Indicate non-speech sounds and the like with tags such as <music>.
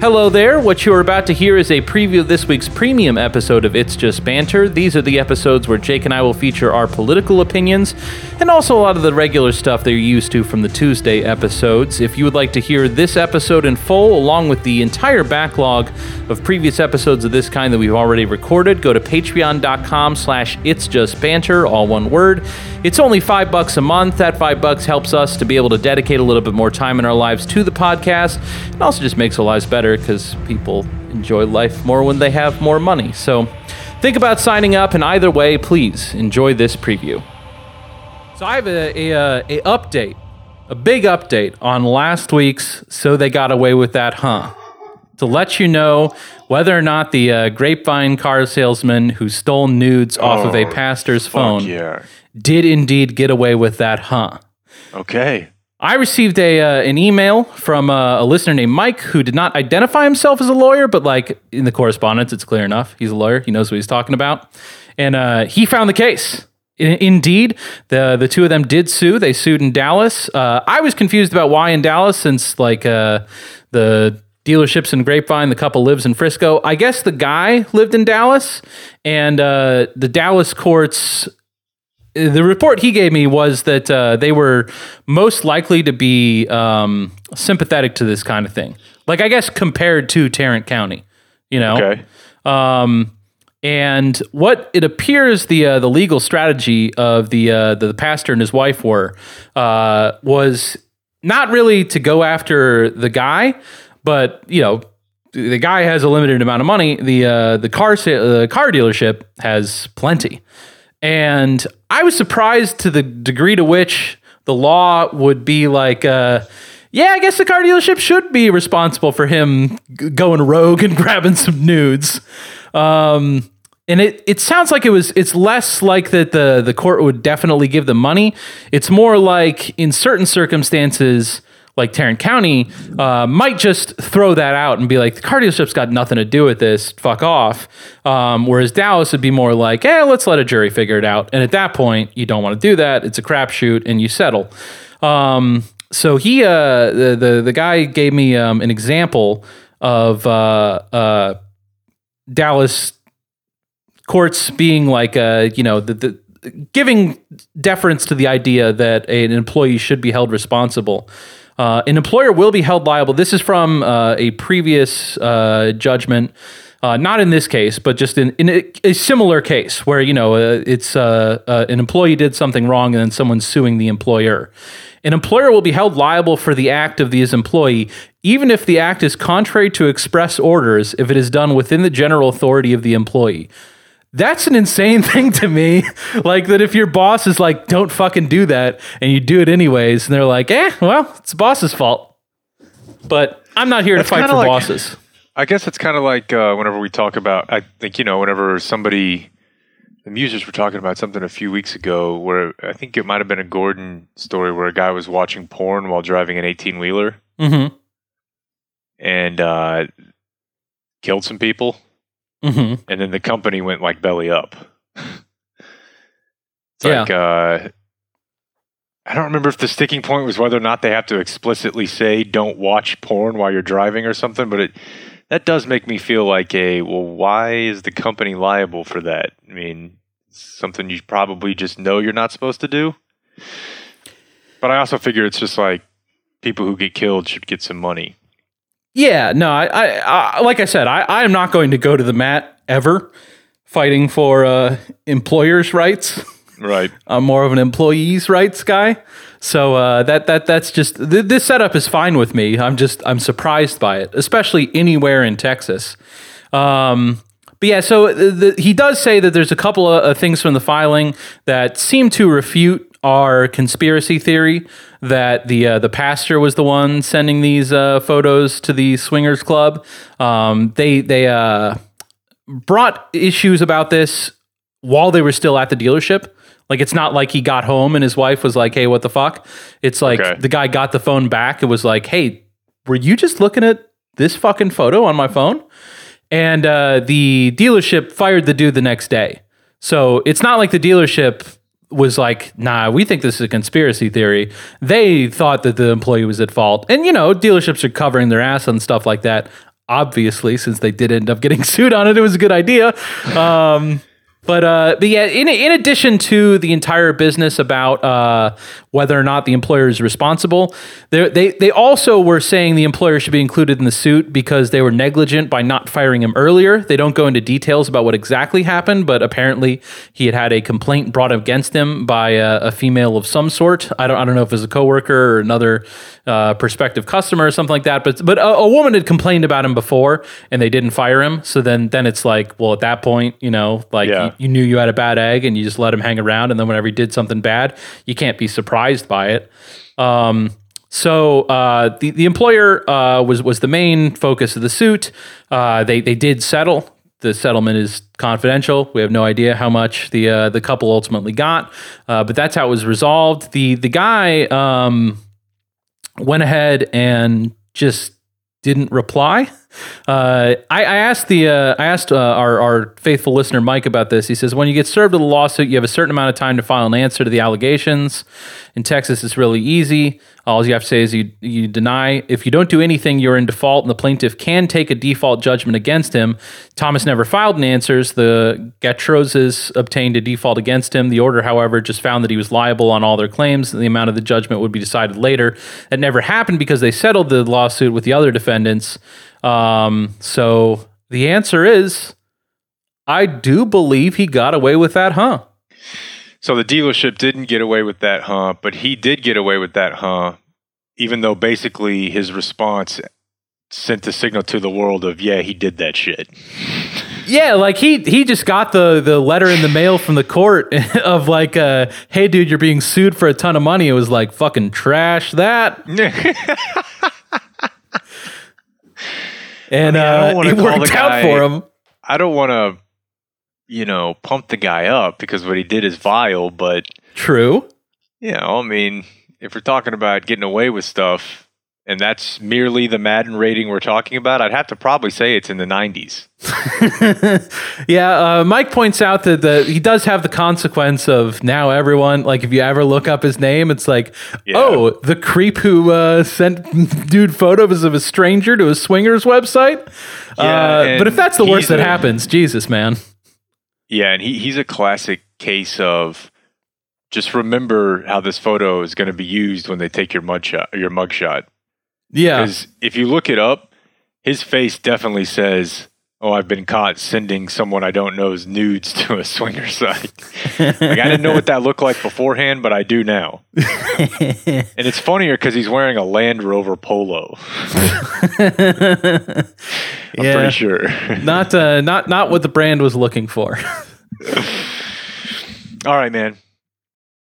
Hello there. What you are about to hear is a preview of this week's premium episode of It's Just Banter. These are the episodes where Jake and I will feature our political opinions and also a lot of the regular stuff that you're used to from the Tuesday episodes. If you would like to hear this episode in full, along with the entire backlog of previous episodes of this kind that we've already recorded, go to patreon.com slash It's Just Banter, all one word. It's only five bucks a month. That five bucks helps us to be able to dedicate a little bit more time in our lives to the podcast and also just makes our lives better because people enjoy life more when they have more money. So think about signing up, and either way, please enjoy this preview. So I have a, a, uh, a update, a big update on last week's So They Got Away with That, Huh? To let you know whether or not the uh, grapevine car salesman who stole nudes off of a Oh, pastor's phone yeah. did indeed get away with that, huh? Okay. I received a uh, an email from uh, a listener named Mike who did not identify himself as a lawyer, but like in the correspondence, it's clear enough he's a lawyer. He knows what he's talking about, and uh, he found the case. I- Indeed, the the two of them did sue. They sued in Dallas. Uh, I was confused about why in Dallas, since like uh, the dealerships in Grapevine, the couple lives in Frisco. I guess the guy lived in Dallas, and uh, the Dallas courts the report he gave me was that uh, they were most likely to be um, sympathetic to this kind of thing. Like, I guess compared to Tarrant County, you know? Okay. Um, and what it appears the uh, the legal strategy of the uh, the pastor and his wife were uh, was not really to go after the guy, but you know the guy has a limited amount of money. The uh, the car sa- the car dealership has plenty, and I was surprised to the degree to which the law would be like. Uh, yeah, I guess the car dealership should be responsible for him g- going rogue and <laughs> grabbing some nudes. Um, and it, it sounds like it was it's less like that the the court would definitely give them money. It's more like in certain circumstances, like Tarrant County uh, might just throw that out and be like, the car dealership's got nothing to do with this. Fuck off. Um, whereas Dallas would be more like, eh, let's let a jury figure it out. And at that point, you don't want to do that. It's a crapshoot, and you settle. Um, so he, uh, the, the the guy gave me um, an example of uh, uh, Dallas courts being like, uh, you know, the, the giving deference to the idea that an employee should be held responsible. Uh, an employer will be held liable. This is from uh, a previous uh, judgment. Uh, not in this case, but just in, in a, a similar case where you know uh, it's uh, an employee did something wrong and then someone's suing the employer. An employer will be held liable for the act of his employee, even if the act is contrary to express orders, if it is done within the general authority of the employee. That's an insane <laughs> thing to me. like that if your boss is like, don't fucking do that, and you do it anyways, and they're like, eh, well, it's the boss's fault. But I'm not here That's to fight for like- bosses. I guess it's kind of like uh, whenever we talk about, I think, you know, whenever somebody, the musers were talking about something a few weeks ago where I think it might have been a Gordon story where a guy was watching porn while driving an 18 wheeler Mm-hmm. and uh, killed some people. Mm-hmm. And then the company went like belly up. <laughs> it's Yeah. like, uh, I don't remember if the sticking point was whether or not they have to explicitly say don't watch porn while you're driving or something, but it that does make me feel like a well, why is the company liable for that? I mean, something you probably just know you're not supposed to do. But I also figure it's just like people who get killed should get some money. Yeah, no, I, I, I like I said, I, I am not going to go to the mat ever fighting for uh, employers' rights. Right. <laughs> I'm more of an employees' rights guy. So uh, that that that's just th- this setup is fine with me. I'm just I'm surprised by it, especially anywhere in Texas. Um, but yeah, so the, he does say that there's a couple of uh, things from the filing that seem to refute our conspiracy theory that the uh, the pastor was the one sending these uh, photos to the swingers club. Um, they they uh, brought issues about this while they were still at the dealership. Like it's not like he got home and his wife was like, "Hey, what the fuck?" It's like Okay. the guy got the phone back and was like, "Hey, were you just looking at this fucking photo on my phone?" And uh, the dealership fired the dude the next day. So it's not like the dealership was like, "Nah, we think this is a conspiracy theory." They thought that the employee was at fault, and you know, dealerships are covering their ass on stuff like that. obviously, since they did end up <laughs> getting sued on it, it was a good idea. Um, but uh, but yeah, in in addition to the entire business about uh, whether or not the employer is responsible, they they they also were saying the employer should be included in the suit because they were negligent by not firing him earlier. They don't go into details about what exactly happened, but apparently he had had a complaint brought against him by a, a female of some sort. I don't I don't know if it was a coworker or another uh, prospective customer or something like that. But but a, a woman had complained about him before, and they didn't fire him. So then then it's like, well, at that point, you know, like Yeah. you, you knew you had a bad egg, and you just let him hang around. And then whenever he did something bad, you can't be surprised by it. Um, so uh, the the employer uh, was was the main focus of the suit. Uh, they they did settle. The settlement is confidential. We have no idea how much the uh, the couple ultimately got, uh, but that's how it was resolved. the The guy um, went ahead and just didn't reply. <laughs> Uh, I, I asked the uh, I asked uh, our our faithful listener Mike about this. He says when you get served with a lawsuit, you have a certain amount of time to file an answer to the allegations. In Texas, it's really easy. All you have to say is you you deny. If you don't do anything, you're in default, and the plaintiff can take a default judgment against him. Thomas never filed an answers. The Gatroses obtained a default against him. The order, however, just found that he was liable on all their claims. And the amount of the judgment would be decided later. That never happened because they settled the lawsuit with the other defendants. Um, so the answer is, I do believe he got away with that, huh? So the dealership didn't get away with that, huh? But he did get away with that, huh? Even though basically his response sent the signal to the world of, yeah, he did that shit. Yeah, like he he just got the the letter in the mail from the court <laughs> of like, uh, hey, dude, you're being sued for a ton of money. It was like fucking trash that, <laughs> and I mean, I don't uh, it worked the out for him. I don't want to, you know, pump the guy up because what he did is vile, but, True. you know, I mean, if we're talking about getting away with stuff and that's merely the Madden rating we're talking about, I'd have to probably say it's in the 90s. <laughs> yeah, uh, Mike points out that the, he does have the consequence of now everyone like if you ever look up his name, it's like, Yeah. oh, the creep who uh, sent <laughs> dude photos of a stranger to a swingers website. Yeah, uh, but if that's the worst that a- happens, Jesus, man. Yeah, and he, he's a classic case of just remember how this photo is going to be used when they take your mug shot, your mug shot. Yeah, Because if you look it up, his face definitely says, "Oh, I've been caught sending someone I don't know's nudes to a swinger site." like I didn't know what that looked like beforehand, but I do now. <laughs> and it's funnier because he's wearing a Land Rover Polo. <laughs> I'm yeah, pretty sure. not uh, not not what the brand was looking for. <laughs> All right, man.